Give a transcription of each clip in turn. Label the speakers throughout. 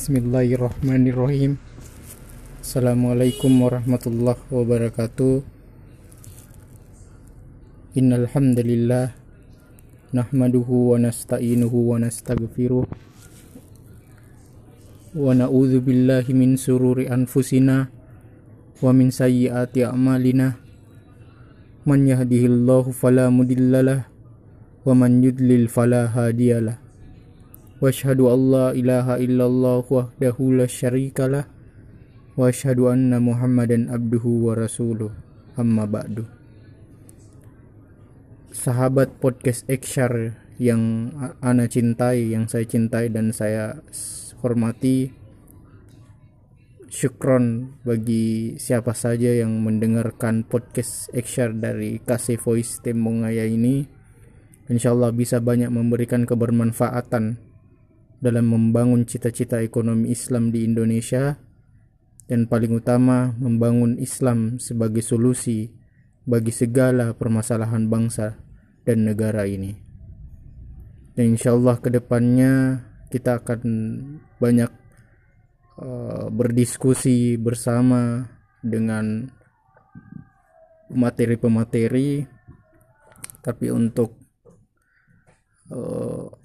Speaker 1: Bismillahirrahmanirrahim. Assalamualaikum warahmatullahi wabarakatuh. Innal hamdalillah nahmaduhu wa nasta'inuhu wa nastaghfiruh wa na'udzu billahi min sururi anfusina wa min sayyiati a'malina. Man yahdihillahu fala mudhillalah wa man yudlil fala wa an la ilaha illallah wahdahu la syarikalah wa ashhadu anna muhammadan abduhu wa rasuluh amma ba'du sahabat podcast Ekshar yang Ana cintai, yang saya cintai dan saya hormati. Syukron bagi siapa saja yang mendengarkan podcast Ekshar dari Kasih Voice Tembongaya ini. Insya Allah bisa banyak memberikan kebermanfaatan dalam membangun cita-cita ekonomi Islam di Indonesia dan paling utama membangun Islam sebagai solusi bagi segala permasalahan bangsa dan negara ini. Dan insya Allah ke depannya kita akan banyak uh, berdiskusi bersama dengan materi-pemateri, tapi untuk uh,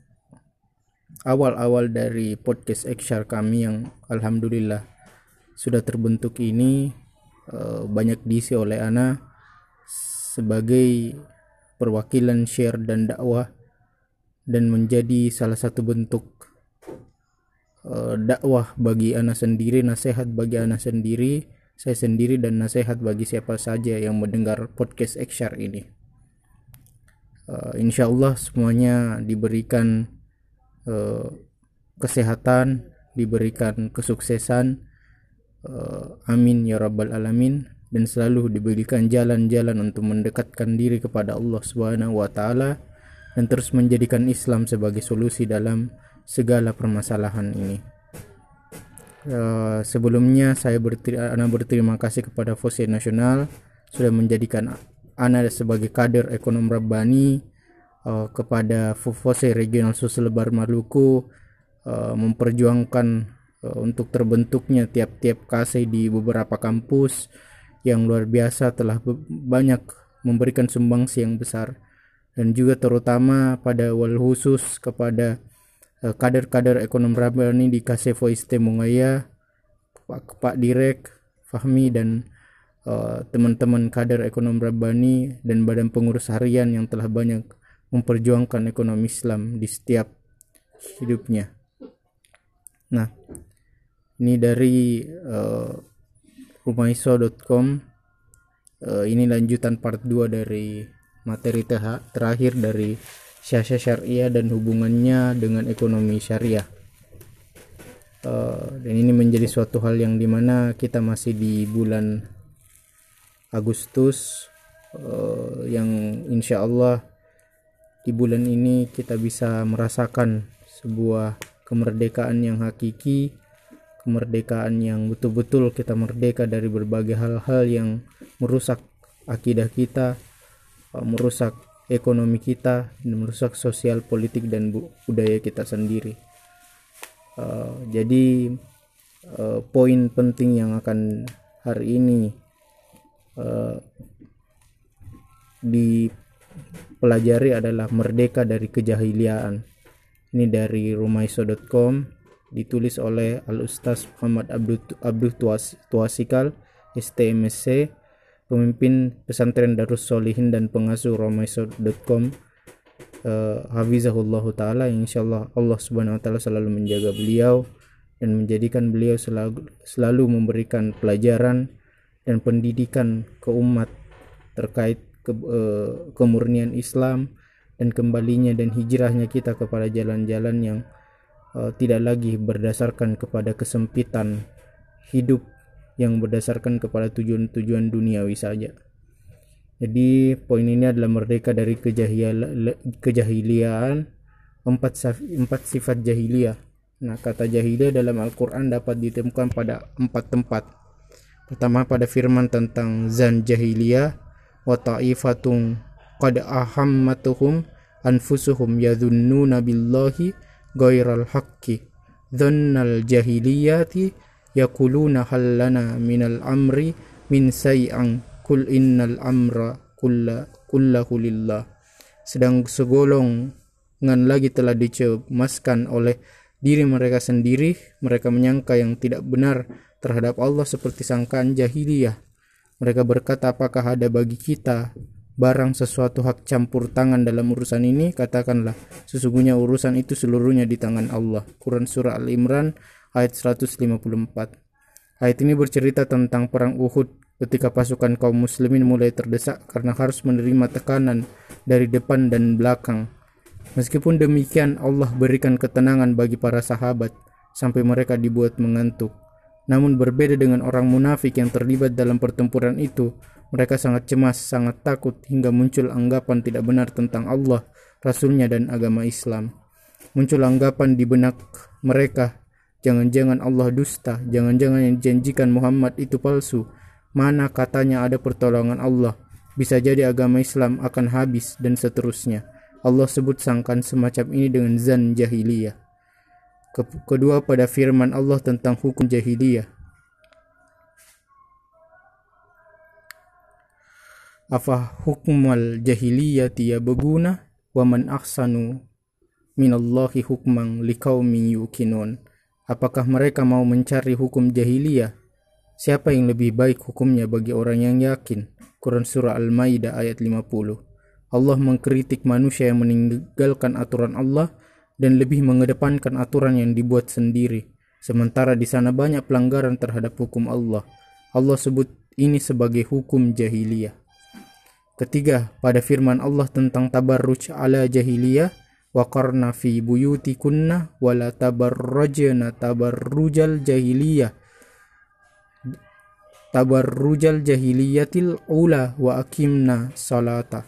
Speaker 1: awal-awal dari podcast Ekshar kami yang alhamdulillah sudah terbentuk ini uh, banyak diisi oleh Ana sebagai perwakilan share dan dakwah dan menjadi salah satu bentuk uh, dakwah bagi anak sendiri, nasihat bagi anak sendiri, saya sendiri dan nasihat bagi siapa saja yang mendengar podcast Ekshar ini. Uh, insya Allah semuanya diberikan uh, kesehatan, diberikan kesuksesan. Uh, amin ya rabbal alamin dan selalu diberikan jalan-jalan untuk mendekatkan diri kepada Allah Subhanahu wa taala dan terus menjadikan Islam sebagai solusi dalam segala permasalahan ini. Uh, sebelumnya saya berterima, berterima kasih kepada Fose Nasional sudah menjadikan Ana sebagai kader ekonom Rabbani uh, kepada Fose Regional Suselebar Maluku uh, memperjuangkan uh, untuk terbentuknya tiap-tiap kase di beberapa kampus yang luar biasa telah banyak memberikan sumbangsi yang besar. Dan juga terutama pada wal khusus kepada uh, kader-kader ekonom Rabbani di Kasevo Istemungaya Pak, Pak Direk, Fahmi dan uh, teman-teman kader ekonom Rabbani dan badan pengurus harian yang telah banyak memperjuangkan ekonomi Islam di setiap hidupnya. Nah, ini dari uh, rumaiso.com uh, ini lanjutan part 2 dari materi TH terakhir dari syariah syariah dan hubungannya dengan ekonomi syariah uh, dan ini menjadi suatu hal yang di mana kita masih di bulan Agustus uh, yang insya Allah di bulan ini kita bisa merasakan sebuah kemerdekaan yang hakiki kemerdekaan yang betul-betul kita merdeka dari berbagai hal-hal yang merusak akidah kita, uh, merusak ekonomi kita, dan merusak sosial politik dan budaya kita sendiri. Uh, jadi uh, poin penting yang akan hari ini uh, dipelajari adalah merdeka dari kejahiliaan. Ini dari rumaiso.com ditulis oleh Al Ustaz Muhammad Abdul, Abdul Tuasikal STMSC pemimpin pesantren Darus Solihin dan pengasuh romaiso.com uh, eh, Hafizahullah Ta'ala insyaallah Allah Subhanahu Wa Ta'ala selalu menjaga beliau dan menjadikan beliau selalu, selalu memberikan pelajaran dan pendidikan ke umat terkait ke, uh, kemurnian Islam dan kembalinya dan hijrahnya kita kepada jalan-jalan yang uh, tidak lagi berdasarkan kepada kesempitan hidup yang berdasarkan kepada tujuan-tujuan duniawi saja. Jadi poin ini adalah merdeka dari kejahiliaan empat, empat sifat jahiliyah. Nah kata jahiliyah dalam Al-Quran dapat ditemukan pada empat tempat. Pertama pada firman tentang zan jahiliyah wa ta'ifatung qad ahammatuhum anfusuhum yadhunnuna billahi ghairal haqqi dhannal jahiliyati yaquluna hal lana minal amri min say'an kul innal amra kulla kullahu lillah. Sedang segolongan lagi telah dicemaskan oleh diri mereka sendiri mereka menyangka yang tidak benar terhadap Allah seperti sangkaan jahiliyah mereka berkata apakah ada bagi kita barang sesuatu hak campur tangan dalam urusan ini, katakanlah, sesungguhnya urusan itu seluruhnya di tangan Allah. Quran Surah Al-Imran ayat 154. Ayat ini bercerita tentang perang Uhud ketika pasukan kaum muslimin mulai terdesak karena harus menerima tekanan dari depan dan belakang. Meskipun demikian, Allah berikan ketenangan bagi para sahabat sampai mereka dibuat mengantuk. Namun berbeda dengan orang munafik yang terlibat dalam pertempuran itu, mereka sangat cemas, sangat takut hingga muncul anggapan tidak benar tentang Allah, Rasulnya dan agama Islam. Muncul anggapan di benak mereka, jangan-jangan Allah dusta, jangan-jangan yang dijanjikan Muhammad itu palsu. Mana katanya ada pertolongan Allah, bisa jadi agama Islam akan habis dan seterusnya. Allah sebut sangkan semacam ini dengan zan jahiliyah. Kedua pada firman Allah tentang hukum jahiliyah. afa hukmal jahiliyati yabguna wa man ahsanu minallahi hukman liqaumin yuqinun? Apakah mereka mau mencari hukum jahiliyah? Siapa yang lebih baik hukumnya bagi orang yang yakin? Quran surah Al-Maidah ayat 50 Allah mengkritik manusia yang meninggalkan aturan Allah dan lebih mengedepankan aturan yang dibuat sendiri sementara di sana banyak pelanggaran terhadap hukum Allah Allah sebut ini sebagai hukum jahiliyah Ketiga, pada firman Allah tentang tabarruj ala jahiliyah, buyutikunna wa la tabarrajna tabarrujal jahiliyah. Tabarrujal jahiliyatil ula wa akimna salata.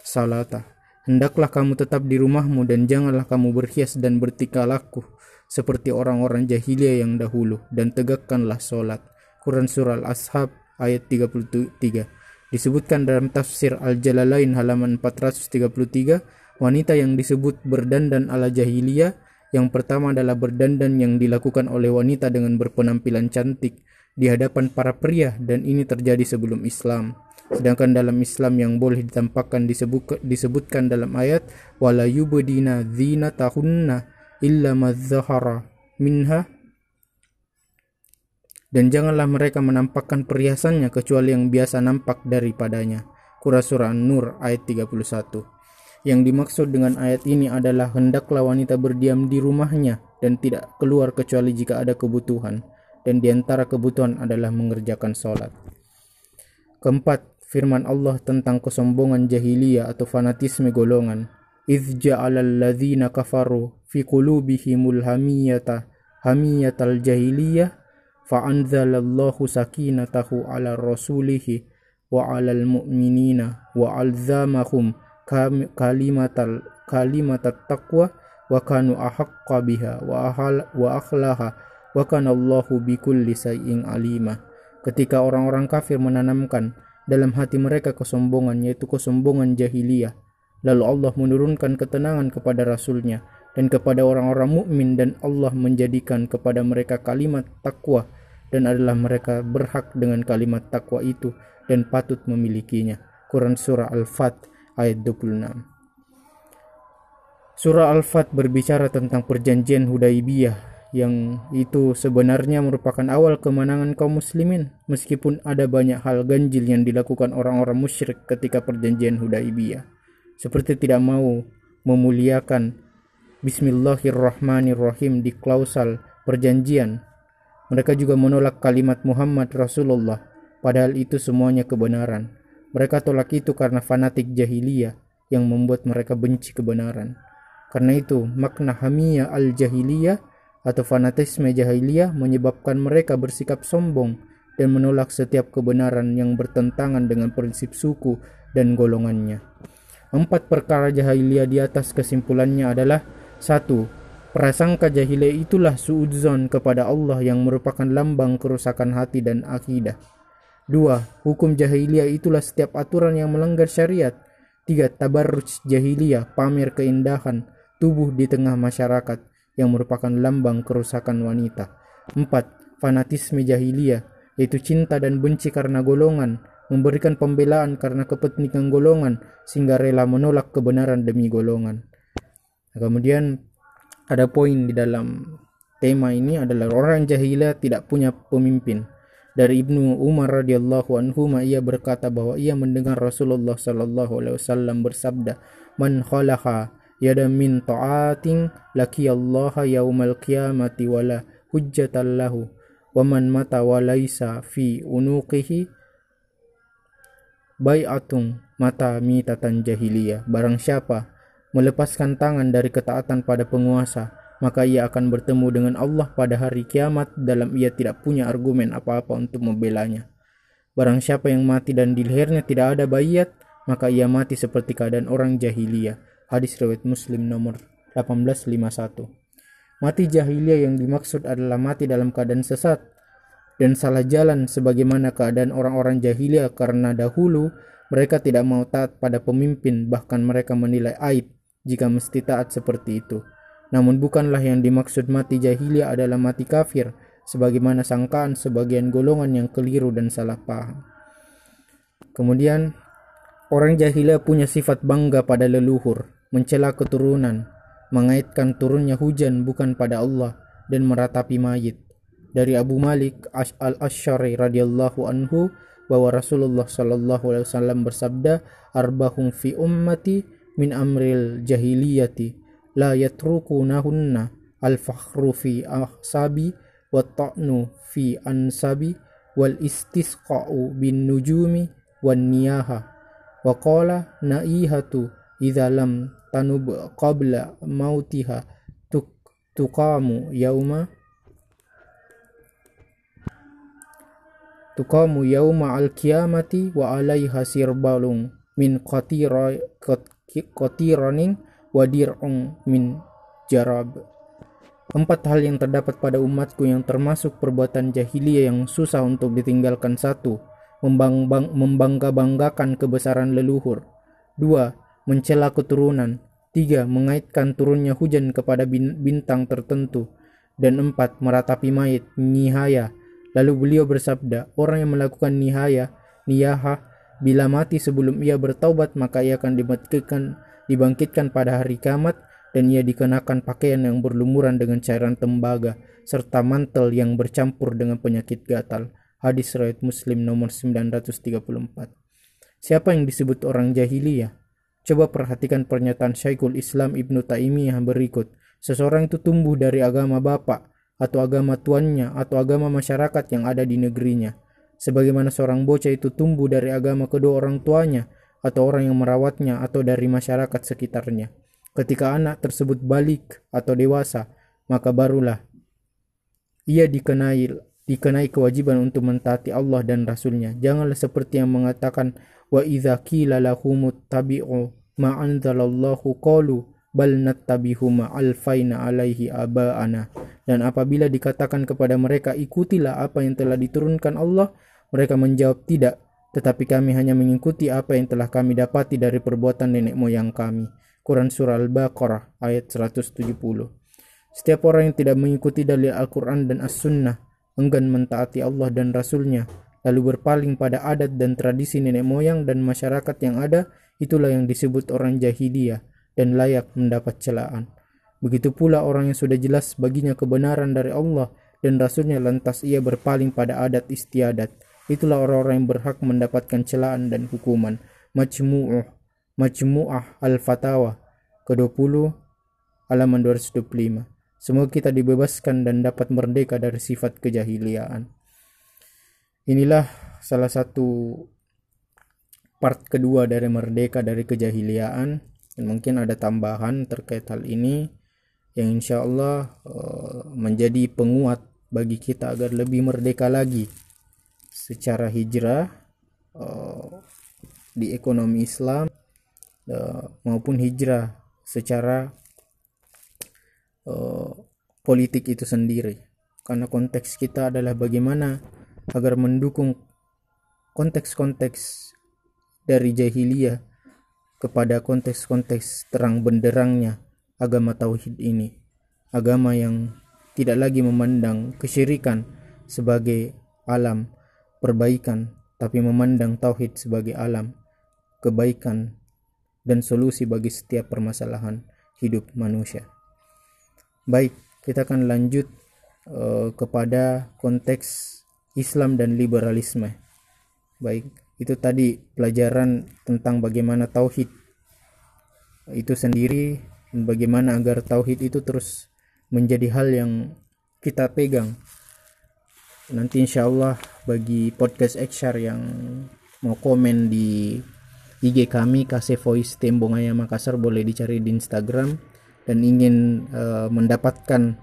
Speaker 1: Salata. Hendaklah kamu tetap di rumahmu dan janganlah kamu berhias dan bertikah laku seperti orang-orang jahiliyah yang dahulu dan tegakkanlah solat. Quran Surah Al-Ashab ayat 33. Disebutkan dalam tafsir Al-Jalalain halaman 433, wanita yang disebut berdandan ala jahiliyah yang pertama adalah berdandan yang dilakukan oleh wanita dengan berpenampilan cantik di hadapan para pria dan ini terjadi sebelum Islam. Sedangkan dalam Islam yang boleh ditampakkan disebut, disebutkan dalam ayat wala yubdina zinatahunna illa madzahara minha dan janganlah mereka menampakkan perhiasannya kecuali yang biasa nampak daripadanya. Qur'an Surah Nur ayat 31. Yang dimaksud dengan ayat ini adalah hendaklah wanita berdiam di rumahnya dan tidak keluar kecuali jika ada kebutuhan dan di antara kebutuhan adalah mengerjakan sholat. Keempat, firman Allah tentang kesombongan jahiliyah atau fanatisme golongan. إذ جعل الذين كفروا في قلوبهم الهمية همية الجاهلية fa'anzalallahu sakinatahu ala rasulihi wa alal mu'minina wa alzamahum kalimatal kalimatat taqwa wa kanu ahaqqa biha wa ahal wa akhlaha wa kana Allahu bikulli sayyin alima ketika orang-orang kafir menanamkan dalam hati mereka kesombongan yaitu kesombongan jahiliyah lalu Allah menurunkan ketenangan kepada rasulnya dan kepada orang-orang mukmin dan Allah menjadikan kepada mereka kalimat takwa dan adalah mereka berhak dengan kalimat takwa itu dan patut memilikinya. Quran Surah Al-Fat ayat 26 Surah Al-Fat berbicara tentang perjanjian Hudaibiyah yang itu sebenarnya merupakan awal kemenangan kaum muslimin meskipun ada banyak hal ganjil yang dilakukan orang-orang musyrik ketika perjanjian Hudaibiyah seperti tidak mau memuliakan Bismillahirrahmanirrahim di klausal perjanjian mereka juga menolak kalimat Muhammad Rasulullah, padahal itu semuanya kebenaran. Mereka tolak itu karena fanatik jahiliyah yang membuat mereka benci kebenaran. Karena itu, makna hamiyah al-jahiliyah atau fanatisme jahiliyah menyebabkan mereka bersikap sombong dan menolak setiap kebenaran yang bertentangan dengan prinsip suku dan golongannya. Empat perkara jahiliyah di atas kesimpulannya adalah satu, Prasangka jahiliyah itulah suudzon kepada Allah yang merupakan lambang kerusakan hati dan akidah. Dua, hukum jahiliyah itulah setiap aturan yang melanggar syariat. Tiga, tabarruj jahiliyah, pamer keindahan tubuh di tengah masyarakat. Yang merupakan lambang kerusakan wanita. 4. Fanatisme jahiliyah, yaitu cinta dan benci karena golongan, memberikan pembelaan karena kepentingan golongan, sehingga rela menolak kebenaran demi golongan. Nah, kemudian ada poin di dalam tema ini adalah orang jahiliyah tidak punya pemimpin dari Ibnu Umar radhiyallahu anhu ia berkata bahwa ia mendengar Rasulullah sallallahu alaihi wasallam bersabda man khalaqa yada min ta'atin laki Allah yaumal qiyamati wala hujjatan lahu wa man mata wa laisa fi unuqihi bai'atun mata mitatan jahiliyah barang siapa melepaskan tangan dari ketaatan pada penguasa maka ia akan bertemu dengan Allah pada hari kiamat dalam ia tidak punya argumen apa-apa untuk membelanya. Barang siapa yang mati dan di lehernya tidak ada bayat, maka ia mati seperti keadaan orang jahiliyah. Hadis riwayat Muslim nomor 1851. Mati jahiliyah yang dimaksud adalah mati dalam keadaan sesat dan salah jalan sebagaimana keadaan orang-orang jahiliyah karena dahulu mereka tidak mau taat pada pemimpin bahkan mereka menilai aib jika mesti taat seperti itu. Namun bukanlah yang dimaksud mati jahiliyah adalah mati kafir, sebagaimana sangkaan sebagian golongan yang keliru dan salah paham. Kemudian, orang jahiliyah punya sifat bangga pada leluhur, mencela keturunan, mengaitkan turunnya hujan bukan pada Allah, dan meratapi mayit. Dari Abu Malik al-Ashari radhiyallahu anhu bahwa Rasulullah shallallahu alaihi wasallam bersabda, "Arbahum fi ummati min amril jahiliyati la yatrukunahunna al-fakhru fi ahsabi wa ta'nu fi ansabi wal istisqa'u bin nujumi wan niyaha wa qala naihatu idza lam tanub qabla mautiha tuk tuqamu yauma tuqamu yauma al-qiyamati wa alaiha sirbalung min qatira qatiranin wadir'un min jarab. Empat hal yang terdapat pada umatku yang termasuk perbuatan jahiliyah yang susah untuk ditinggalkan satu, membang membangga-banggakan kebesaran leluhur. Dua, mencela keturunan. Tiga, mengaitkan turunnya hujan kepada bintang tertentu. Dan empat, meratapi mayat, nihaya. Lalu beliau bersabda, orang yang melakukan nihaya, niyaha, bila mati sebelum ia bertaubat maka ia akan dimatikan dibangkitkan pada hari kiamat dan ia dikenakan pakaian yang berlumuran dengan cairan tembaga serta mantel yang bercampur dengan penyakit gatal. Hadis riwayat Muslim nomor 934. Siapa yang disebut orang jahiliyah? Coba perhatikan pernyataan Syekhul Islam Ibnu Taimiyah berikut. Seseorang itu tumbuh dari agama bapak atau agama tuannya atau agama masyarakat yang ada di negerinya. Sebagaimana seorang bocah itu tumbuh dari agama kedua orang tuanya atau orang yang merawatnya atau dari masyarakat sekitarnya. Ketika anak tersebut balik atau dewasa, maka barulah ia dikenai dikenai kewajiban untuk mentaati Allah dan Rasulnya. Janganlah seperti yang mengatakan wa idza qila lahumut ma anzalallahu qalu bal nattabihu ma alfaina alaihi aba'ana. Dan apabila dikatakan kepada mereka ikutilah apa yang telah diturunkan Allah, mereka menjawab tidak tetapi kami hanya mengikuti apa yang telah kami dapati dari perbuatan nenek moyang kami. Quran Surah Al-Baqarah ayat 170. Setiap orang yang tidak mengikuti dalil Al-Quran dan As-Sunnah enggan mentaati Allah dan Rasulnya, lalu berpaling pada adat dan tradisi nenek moyang dan masyarakat yang ada, itulah yang disebut orang jahiliyah dan layak mendapat celaan. Begitu pula orang yang sudah jelas baginya kebenaran dari Allah dan Rasulnya lantas ia berpaling pada adat istiadat Itulah orang-orang yang berhak mendapatkan celaan dan hukuman. Majmu'ah Majmu'ah Al-Fatawa ke-20 halaman 225. Semoga kita dibebaskan dan dapat merdeka dari sifat kejahiliaan. Inilah salah satu part kedua dari merdeka dari kejahiliaan. Dan mungkin ada tambahan terkait hal ini yang insya Allah uh, menjadi penguat bagi kita agar lebih merdeka lagi secara hijrah uh, di ekonomi Islam uh, maupun hijrah secara politik itu sendiri. Karena konteks kita adalah bagaimana agar mendukung konteks-konteks dari jahiliyah kepada konteks-konteks terang benderangnya agama tauhid ini agama yang tidak lagi memandang kesyirikan sebagai alam perbaikan tapi memandang tauhid sebagai alam kebaikan dan solusi bagi setiap permasalahan hidup manusia. Baik, kita akan lanjut uh, kepada konteks Islam dan liberalisme. Baik, itu tadi pelajaran tentang bagaimana tauhid itu sendiri bagaimana agar tauhid itu terus menjadi hal yang kita pegang. Nanti insya Allah bagi podcast XR yang mau komen di IG kami Kase Voice Tembong Ayam Makassar boleh dicari di Instagram dan ingin uh, mendapatkan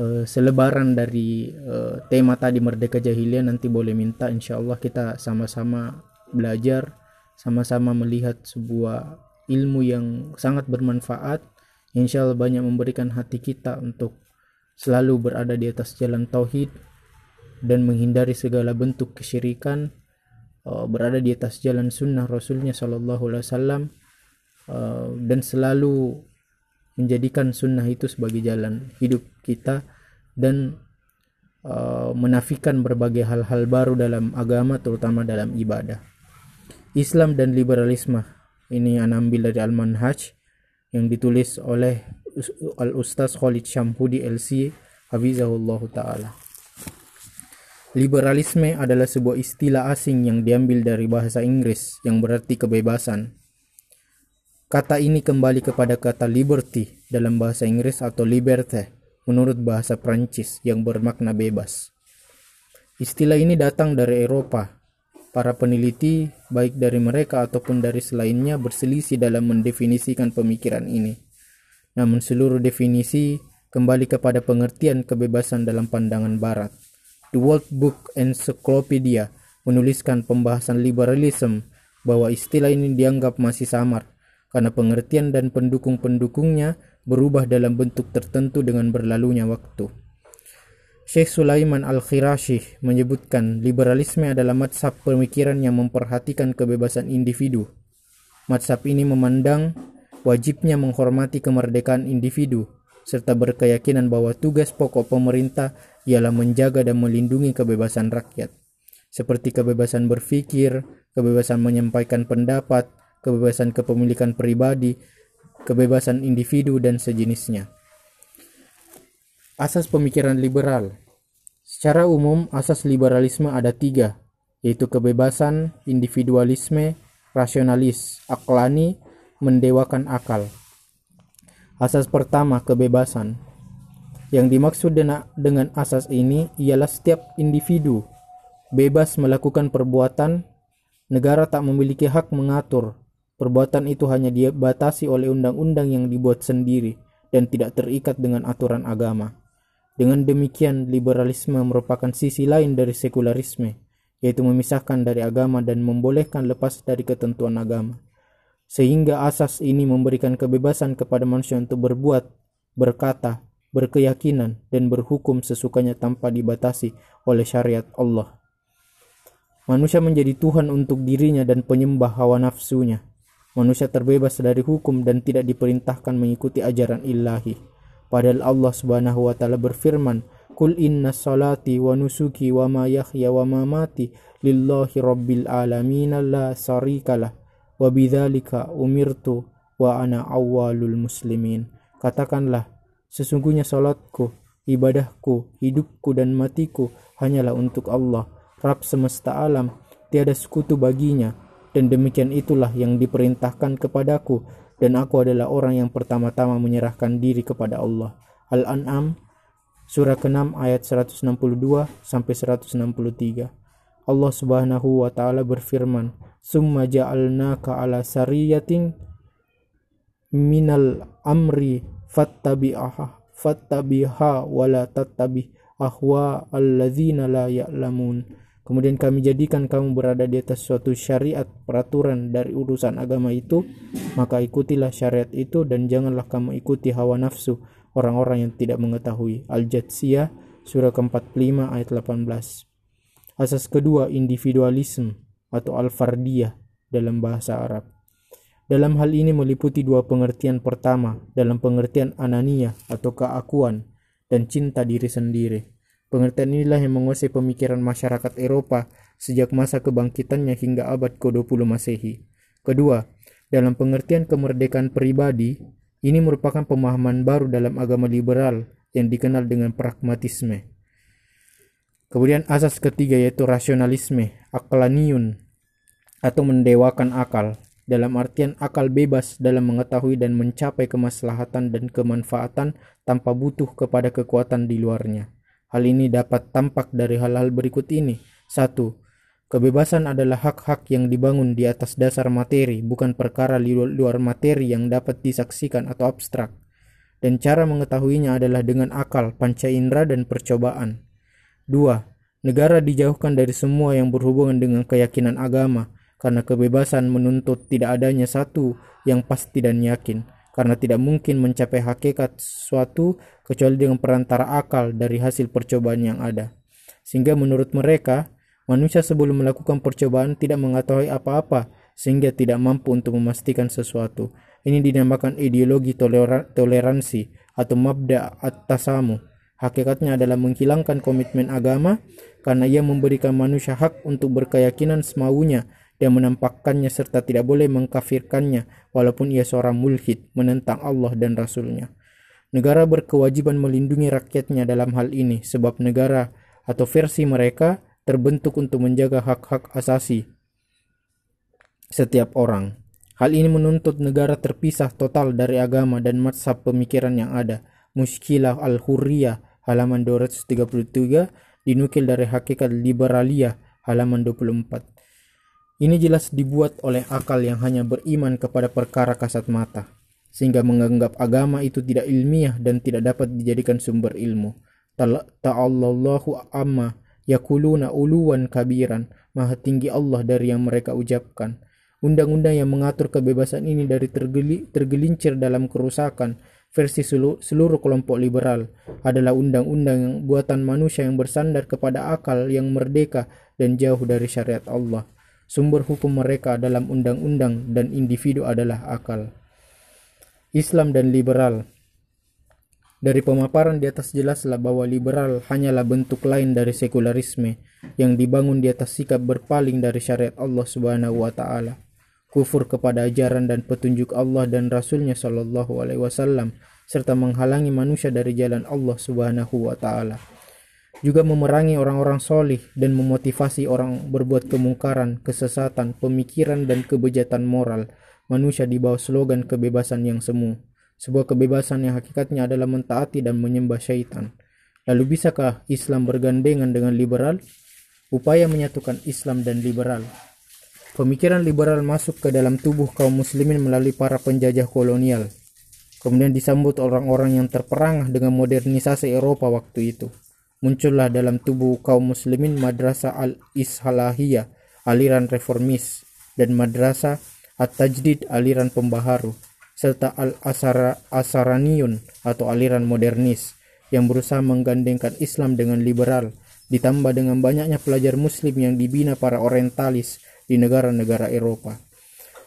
Speaker 1: uh, selebaran dari uh, tema tadi Merdeka Jahiliyah nanti boleh minta insya Allah kita sama-sama belajar sama-sama melihat sebuah ilmu yang sangat bermanfaat insya Allah banyak memberikan hati kita untuk selalu berada di atas jalan tauhid dan menghindari segala bentuk kesyirikan uh, berada di atas jalan sunnah Rasulnya Shallallahu Alaihi Wasallam dan selalu menjadikan sunnah itu sebagai jalan hidup kita dan uh, menafikan berbagai hal-hal baru dalam agama terutama dalam ibadah. Islam dan liberalisme ini yang ambil dari Al-Manhaj yang ditulis oleh Al-Ustaz Khalid Syamhudi LC Hafizahullah Ta'ala. Liberalisme adalah sebuah istilah asing yang diambil dari bahasa Inggris yang berarti kebebasan. Kata ini kembali kepada kata liberty dalam bahasa Inggris atau liberté menurut bahasa Prancis yang bermakna bebas. Istilah ini datang dari Eropa. Para peneliti, baik dari mereka ataupun dari selainnya, berselisih dalam mendefinisikan pemikiran ini. Namun seluruh definisi kembali kepada pengertian kebebasan dalam pandangan Barat. The World Book Encyclopedia menuliskan pembahasan liberalism bahwa istilah ini dianggap masih samar karena pengertian dan pendukung-pendukungnya berubah dalam bentuk tertentu dengan berlalunya waktu. Syekh Sulaiman Al-Khirashi menyebutkan liberalisme adalah matsab pemikiran yang memperhatikan kebebasan individu. Matsab ini memandang wajibnya menghormati kemerdekaan individu serta berkeyakinan bahwa tugas pokok pemerintah ialah menjaga dan melindungi kebebasan rakyat, seperti kebebasan berpikir, kebebasan menyampaikan pendapat, kebebasan kepemilikan pribadi, kebebasan individu, dan sejenisnya. Asas pemikiran liberal Secara umum, asas liberalisme ada tiga, yaitu kebebasan, individualisme, rasionalis, aklani, mendewakan akal. Asas pertama, kebebasan. Yang dimaksud dengan asas ini ialah setiap individu bebas melakukan perbuatan, negara tak memiliki hak mengatur. Perbuatan itu hanya dibatasi oleh undang-undang yang dibuat sendiri dan tidak terikat dengan aturan agama. Dengan demikian, liberalisme merupakan sisi lain dari sekularisme, yaitu memisahkan dari agama dan membolehkan lepas dari ketentuan agama. Sehingga asas ini memberikan kebebasan kepada manusia untuk berbuat, berkata, berkeyakinan, dan berhukum sesukanya tanpa dibatasi oleh syariat Allah. Manusia menjadi Tuhan untuk dirinya dan penyembah hawa nafsunya. Manusia terbebas dari hukum dan tidak diperintahkan mengikuti ajaran ilahi. Padahal Allah Subhanahu wa taala berfirman, "Qul inna salati wa nusuki wa ma yahya wa ma mati lillahi rabbil alamin la sarikalah wa bidzalika umirtu wa ana awwalul muslimin." Katakanlah, Sesungguhnya salatku, ibadahku, hidupku dan matiku hanyalah untuk Allah, Rab semesta alam, tiada sekutu baginya, dan demikian itulah yang diperintahkan kepadaku, dan aku adalah orang yang pertama-tama menyerahkan diri kepada Allah. Al-An'am surah ke-6 ayat 162 sampai 163. Allah Subhanahu wa taala berfirman, "Summa ja'alnaka ala sariyatin minal amri fattabi'aha fattabiha wala tattabi ahwa alladzina la ya'lamun kemudian kami jadikan kamu berada di atas suatu syariat peraturan dari urusan agama itu maka ikutilah syariat itu dan janganlah kamu ikuti hawa nafsu orang-orang yang tidak mengetahui. Al-Jatsiyah surah ke-45 ayat 18 asas kedua individualisme atau al-fardiyah dalam bahasa Arab. Dalam hal ini meliputi dua pengertian pertama, dalam pengertian anania atau keakuan dan cinta diri sendiri. Pengertian inilah yang menguasai pemikiran masyarakat Eropa sejak masa kebangkitannya hingga abad ke-20 Masehi. Kedua, dalam pengertian kemerdekaan pribadi, ini merupakan pemahaman baru dalam agama liberal yang dikenal dengan pragmatisme. Kemudian asas ketiga yaitu rasionalisme, aklaniun, atau mendewakan akal dalam artian akal bebas dalam mengetahui dan mencapai kemaslahatan dan kemanfaatan tanpa butuh kepada kekuatan di luarnya. Hal ini dapat tampak dari hal-hal berikut ini. Satu, Kebebasan adalah hak-hak yang dibangun di atas dasar materi, bukan perkara luar materi yang dapat disaksikan atau abstrak. Dan cara mengetahuinya adalah dengan akal, panca indera, dan percobaan. Dua, Negara dijauhkan dari semua yang berhubungan dengan keyakinan agama, karena kebebasan menuntut tidak adanya satu yang pasti dan yakin karena tidak mungkin mencapai hakikat suatu kecuali dengan perantara akal dari hasil percobaan yang ada. Sehingga menurut mereka manusia sebelum melakukan percobaan tidak mengetahui apa-apa sehingga tidak mampu untuk memastikan sesuatu. Ini dinamakan ideologi toleransi atau mabda at-tasamu. Hakikatnya adalah menghilangkan komitmen agama karena ia memberikan manusia hak untuk berkeyakinan semaunya dan menampakkannya serta tidak boleh mengkafirkannya walaupun ia seorang mulhid menentang Allah dan Rasulnya. Negara berkewajiban melindungi rakyatnya dalam hal ini sebab negara atau versi mereka terbentuk untuk menjaga hak-hak asasi setiap orang. Hal ini menuntut negara terpisah total dari agama dan mazhab pemikiran yang ada. Muskilah Al-Hurriyah halaman 233 dinukil dari Hakikat Liberalia halaman 24. Ini jelas dibuat oleh akal yang hanya beriman kepada perkara kasat mata, sehingga menganggap agama itu tidak ilmiah dan tidak dapat dijadikan sumber ilmu. Ta'allallahu amma yakuluna uluwan kabiran, maha tinggi Allah dari yang mereka ucapkan. Undang-undang yang mengatur kebebasan ini dari tergeli, tergelincir dalam kerusakan versi seluruh, seluruh kelompok liberal adalah undang-undang buatan manusia yang bersandar kepada akal yang merdeka dan jauh dari syariat Allah Sumber hukum mereka dalam undang-undang dan individu adalah akal. Islam dan liberal. Dari pemaparan di atas jelaslah bahwa liberal hanyalah bentuk lain dari sekularisme yang dibangun di atas sikap berpaling dari syariat Allah Subhanahu wa taala, kufur kepada ajaran dan petunjuk Allah dan Rasulnya Shallallahu alaihi wasallam serta menghalangi manusia dari jalan Allah Subhanahu wa taala juga memerangi orang-orang solih dan memotivasi orang berbuat kemungkaran, kesesatan, pemikiran, dan kebejatan moral manusia di bawah slogan kebebasan yang semu. Sebuah kebebasan yang hakikatnya adalah mentaati dan menyembah syaitan. Lalu bisakah Islam bergandengan dengan liberal? Upaya menyatukan Islam dan liberal. Pemikiran liberal masuk ke dalam tubuh kaum muslimin melalui para penjajah kolonial. Kemudian disambut orang-orang yang terperangah dengan modernisasi Eropa waktu itu muncullah dalam tubuh kaum muslimin madrasah al-ishalahiyah aliran reformis dan madrasah at-tajdid aliran pembaharu serta al-asaraniyun atau aliran modernis yang berusaha menggandengkan Islam dengan liberal ditambah dengan banyaknya pelajar muslim yang dibina para orientalis di negara-negara Eropa.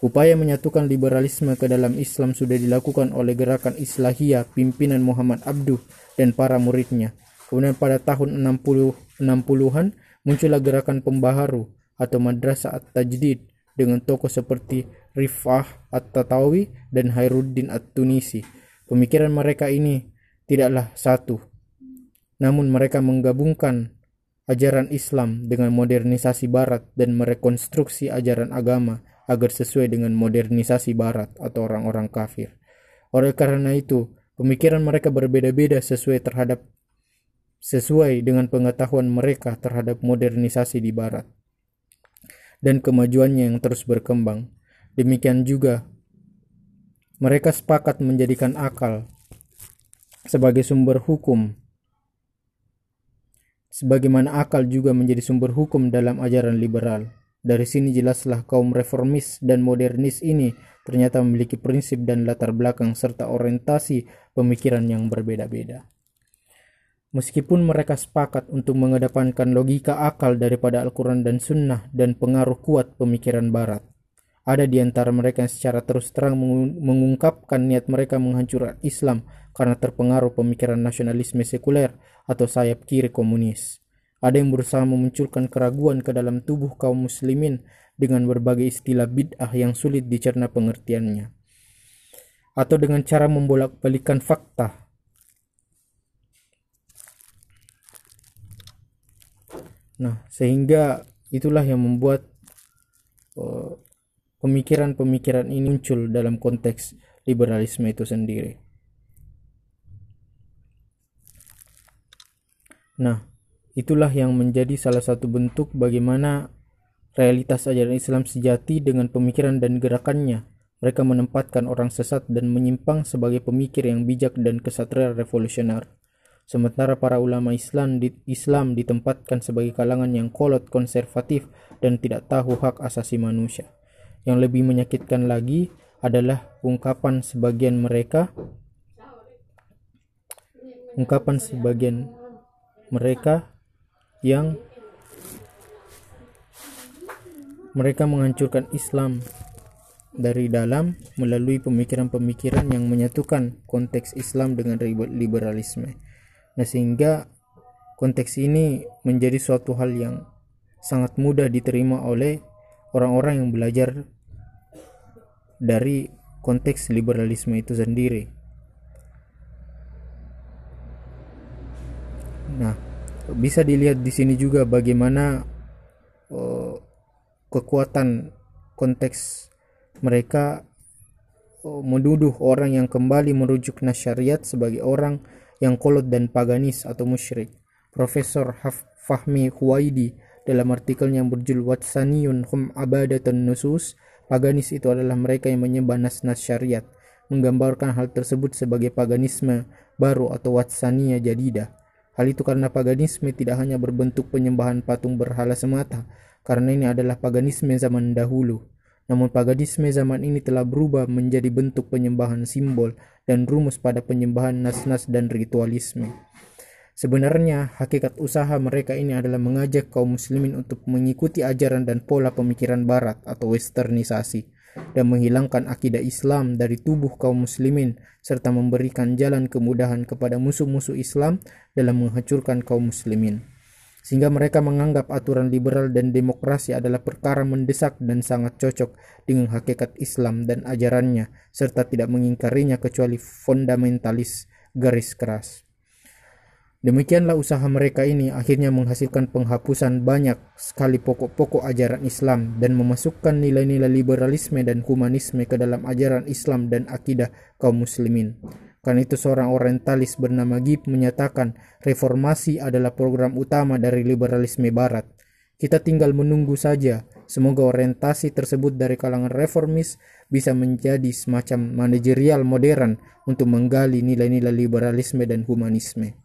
Speaker 1: Upaya menyatukan liberalisme ke dalam Islam sudah dilakukan oleh gerakan Islahiyah pimpinan Muhammad Abduh dan para muridnya Kemudian pada tahun 60 60-an muncullah gerakan pembaharu atau Madrasah At-Tajdid dengan tokoh seperti Rifah At-Tatawi dan Hairuddin At-Tunisi. Pemikiran mereka ini tidaklah satu, namun mereka menggabungkan ajaran Islam dengan modernisasi Barat dan merekonstruksi ajaran agama agar sesuai dengan modernisasi Barat atau orang-orang kafir. Oleh karena itu, pemikiran mereka berbeda-beda sesuai terhadap sesuai dengan pengetahuan mereka terhadap modernisasi di barat dan kemajuannya yang terus berkembang. Demikian juga mereka sepakat menjadikan akal sebagai sumber hukum sebagaimana akal juga menjadi sumber hukum dalam ajaran liberal. Dari sini jelaslah kaum reformis dan modernis ini ternyata memiliki prinsip dan latar belakang serta orientasi pemikiran yang berbeda-beda. Meskipun mereka sepakat untuk mengedepankan logika akal daripada Al-Quran dan Sunnah dan pengaruh kuat pemikiran Barat, Ada di antara mereka yang secara terus terang mengungkapkan niat mereka menghancurkan Islam karena terpengaruh pemikiran nasionalisme sekuler atau sayap kiri komunis. Ada yang berusaha memunculkan keraguan ke dalam tubuh kaum muslimin dengan berbagai istilah bid'ah yang sulit dicerna pengertiannya. Atau dengan cara membolak-balikan fakta. Nah, sehingga itulah yang membuat uh, pemikiran-pemikiran ini muncul dalam konteks liberalisme itu sendiri. Nah, itulah yang menjadi salah satu bentuk bagaimana realitas ajaran Islam sejati dengan pemikiran dan gerakannya. Mereka menempatkan orang sesat dan menyimpang sebagai pemikir yang bijak dan kesatria revolusioner. Sementara para ulama Islam, di, Islam ditempatkan sebagai kalangan yang kolot konservatif dan tidak tahu hak asasi manusia. Yang lebih menyakitkan lagi adalah ungkapan sebagian mereka ungkapan sebagian mereka yang mereka menghancurkan Islam dari dalam melalui pemikiran-pemikiran yang menyatukan konteks Islam dengan liberalisme. Nah, sehingga konteks ini menjadi suatu hal yang sangat mudah diterima oleh orang-orang yang belajar dari konteks liberalisme itu sendiri. Nah, bisa dilihat di sini juga bagaimana uh, kekuatan konteks mereka uh, menuduh orang yang kembali merujuk nasyariat sebagai orang yang kolot dan paganis atau musyrik. Profesor Fahmi Huwaidi dalam artikelnya yang berjudul Watsaniyun Hum Abadatun Nusus Paganis itu adalah mereka yang menyembah nas-nas syariat, menggambarkan hal tersebut sebagai paganisme baru atau watsania jadidah. Hal itu karena paganisme tidak hanya berbentuk penyembahan patung berhala semata, karena ini adalah paganisme zaman dahulu. Namun paganisme zaman ini telah berubah menjadi bentuk penyembahan simbol dan rumus pada penyembahan nas-nas dan ritualisme. Sebenarnya, hakikat usaha mereka ini adalah mengajak kaum muslimin untuk mengikuti ajaran dan pola pemikiran barat atau westernisasi dan menghilangkan akidah Islam dari tubuh kaum muslimin serta memberikan jalan kemudahan kepada musuh-musuh Islam dalam menghancurkan kaum muslimin. Sehingga mereka menganggap aturan liberal dan demokrasi adalah perkara mendesak dan sangat cocok dengan hakikat Islam dan ajarannya serta tidak mengingkarinya kecuali fundamentalis garis keras. Demikianlah usaha mereka ini akhirnya menghasilkan penghapusan banyak sekali pokok-pokok ajaran Islam dan memasukkan nilai-nilai liberalisme dan humanisme ke dalam ajaran Islam dan akidah kaum muslimin. Karena itu seorang orientalis bernama Gib menyatakan reformasi adalah program utama dari liberalisme barat. Kita tinggal menunggu saja, semoga orientasi tersebut dari kalangan reformis bisa menjadi semacam manajerial modern untuk menggali nilai-nilai liberalisme dan humanisme.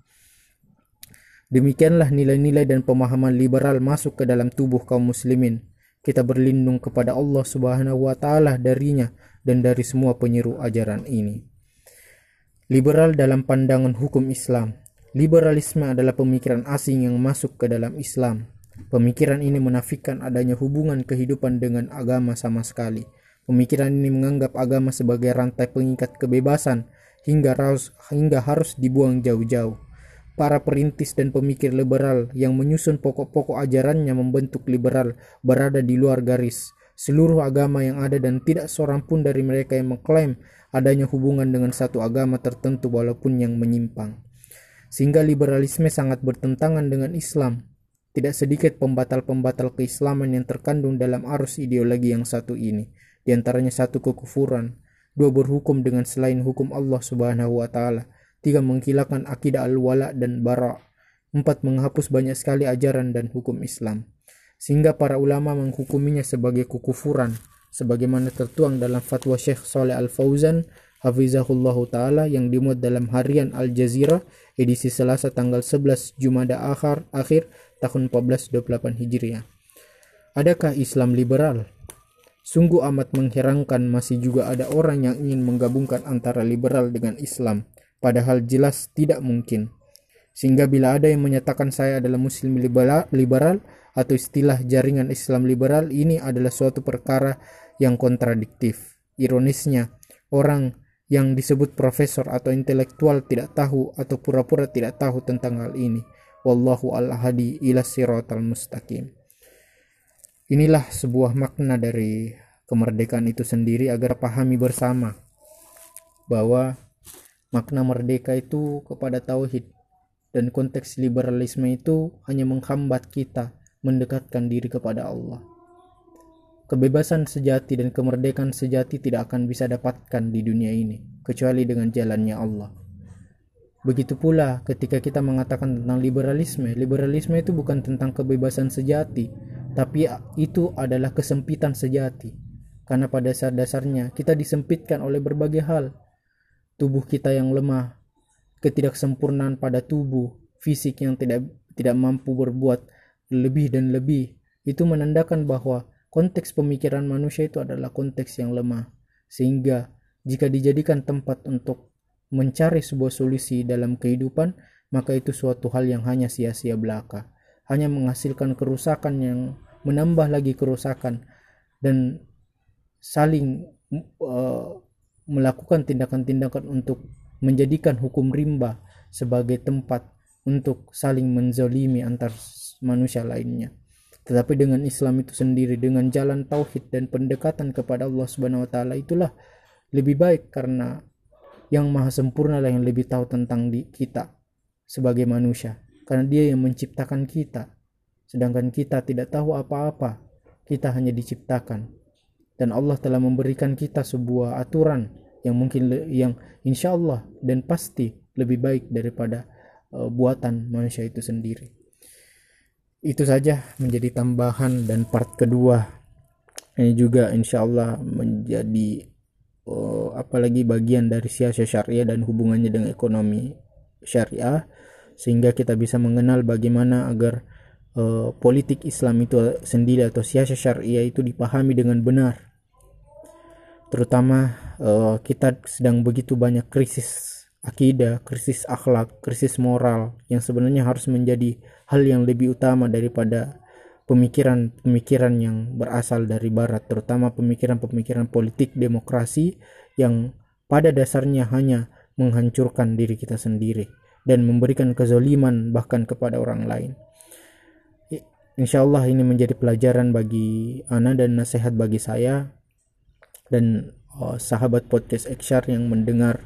Speaker 1: Demikianlah nilai-nilai dan pemahaman liberal masuk ke dalam tubuh kaum muslimin. Kita berlindung kepada Allah Subhanahu wa taala darinya dan dari semua penyeru ajaran ini. Liberal dalam pandangan hukum Islam. Liberalisme adalah pemikiran asing yang masuk ke dalam Islam. Pemikiran ini menafikan adanya hubungan kehidupan dengan agama sama sekali. Pemikiran ini menganggap agama sebagai rantai pengikat kebebasan hingga harus, hingga harus dibuang jauh-jauh para perintis dan pemikir liberal yang menyusun pokok-pokok ajarannya membentuk liberal berada di luar garis seluruh agama yang ada dan tidak seorang pun dari mereka yang mengklaim adanya hubungan dengan satu agama tertentu walaupun yang menyimpang. Sehingga liberalisme sangat bertentangan dengan Islam. Tidak sedikit pembatal-pembatal keislaman yang terkandung dalam arus ideologi yang satu ini, di antaranya satu kekufuran, dua berhukum dengan selain hukum Allah Subhanahu wa taala, Tiga, menghilangkan akidah al-wala dan bara. Empat, menghapus banyak sekali ajaran dan hukum Islam. Sehingga para ulama menghukuminya sebagai kekufuran. Sebagaimana tertuang dalam fatwa Syekh Saleh Al-Fauzan Hafizahullah Ta'ala yang dimuat dalam harian Al-Jazira edisi Selasa tanggal 11 Jumada akhir, akhir tahun 1428 Hijriah. Adakah Islam liberal? Sungguh amat mengherankan masih juga ada orang yang ingin menggabungkan antara liberal dengan Islam padahal jelas tidak mungkin. Sehingga bila ada yang menyatakan saya adalah muslim liberal atau istilah jaringan Islam liberal ini adalah suatu perkara yang kontradiktif. Ironisnya, orang yang disebut profesor atau intelektual tidak tahu atau pura-pura tidak tahu tentang hal ini. Wallahu al-hadi ila siratal mustaqim. Inilah sebuah makna dari kemerdekaan itu sendiri agar pahami bersama bahwa makna merdeka itu kepada tauhid dan konteks liberalisme itu hanya menghambat kita mendekatkan diri kepada Allah. Kebebasan sejati dan kemerdekaan sejati tidak akan bisa dapatkan di dunia ini kecuali dengan jalannya Allah. Begitu pula ketika kita mengatakan tentang liberalisme, liberalisme itu bukan tentang kebebasan sejati, tapi itu adalah kesempitan sejati. Karena pada dasar-dasarnya kita disempitkan oleh berbagai hal. Tubuh kita yang lemah, ketidaksempurnaan pada tubuh, fisik yang tidak tidak mampu berbuat lebih dan lebih, itu menandakan bahwa Konteks pemikiran manusia itu adalah konteks yang lemah, sehingga jika dijadikan tempat untuk mencari sebuah solusi dalam kehidupan, maka itu suatu hal yang hanya sia-sia belaka, hanya menghasilkan kerusakan yang menambah lagi kerusakan dan saling uh, melakukan tindakan-tindakan untuk menjadikan hukum rimba sebagai tempat untuk saling menzolimi antar manusia lainnya. Tetapi dengan Islam itu sendiri dengan jalan tauhid dan pendekatan kepada Allah Subhanahu wa taala itulah lebih baik karena yang maha sempurna lah yang lebih tahu tentang di kita sebagai manusia. Karena dia yang menciptakan kita. Sedangkan kita tidak tahu apa-apa kita hanya diciptakan. Dan Allah telah memberikan kita sebuah aturan yang mungkin yang insya Allah dan pasti lebih baik daripada uh, buatan manusia itu sendiri itu saja menjadi tambahan dan part kedua. Ini juga insya Allah menjadi oh, apalagi bagian dari siasat syariah dan hubungannya dengan ekonomi syariah sehingga kita bisa mengenal bagaimana agar uh, politik Islam itu sendiri atau siasat syariah itu dipahami dengan benar. Terutama uh, kita sedang begitu banyak krisis akidah, krisis akhlak, krisis moral yang sebenarnya harus menjadi hal yang lebih utama daripada pemikiran-pemikiran yang berasal dari barat, terutama pemikiran-pemikiran politik demokrasi yang pada dasarnya hanya menghancurkan diri kita sendiri dan memberikan kezoliman bahkan kepada orang lain. Insya Allah ini menjadi pelajaran bagi Ana dan nasihat bagi saya dan oh, sahabat podcast XR yang mendengar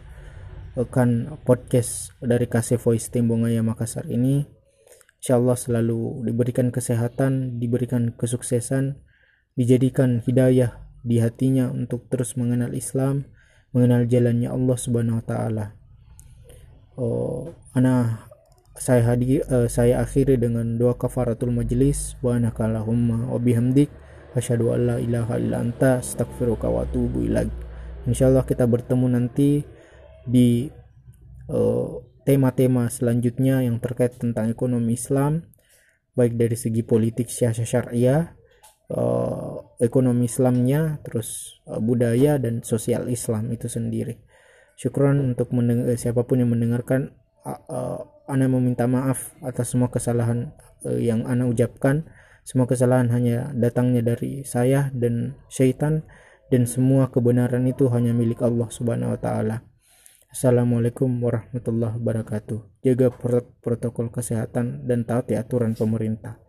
Speaker 1: akan podcast dari Kasih Voice Tembongaya Makassar ini Insya Allah selalu diberikan kesehatan, diberikan kesuksesan, dijadikan hidayah di hatinya untuk terus mengenal Islam, mengenal jalannya Allah Subhanahu wa taala. Oh, ana saya hadir uh, saya akhiri dengan doa kafaratul majlis wa anakallahumma wa bihamdik asyhadu an la ilaha illa anta astaghfiruka wa atubu ilaik. Insyaallah kita bertemu nanti di eh, tema-tema selanjutnya yang terkait tentang ekonomi Islam baik dari segi politik syariah syariah uh, ekonomi Islamnya terus uh, budaya dan sosial Islam itu sendiri syukron untuk mendengar, siapa pun yang mendengarkan uh, Ana meminta maaf atas semua kesalahan yang Ana ucapkan semua kesalahan hanya datangnya dari saya dan syaitan dan semua kebenaran itu hanya milik Allah Subhanahu wa taala. Assalamualaikum warahmatullahi wabarakatuh. Jaga protokol kesehatan dan taati aturan pemerintah.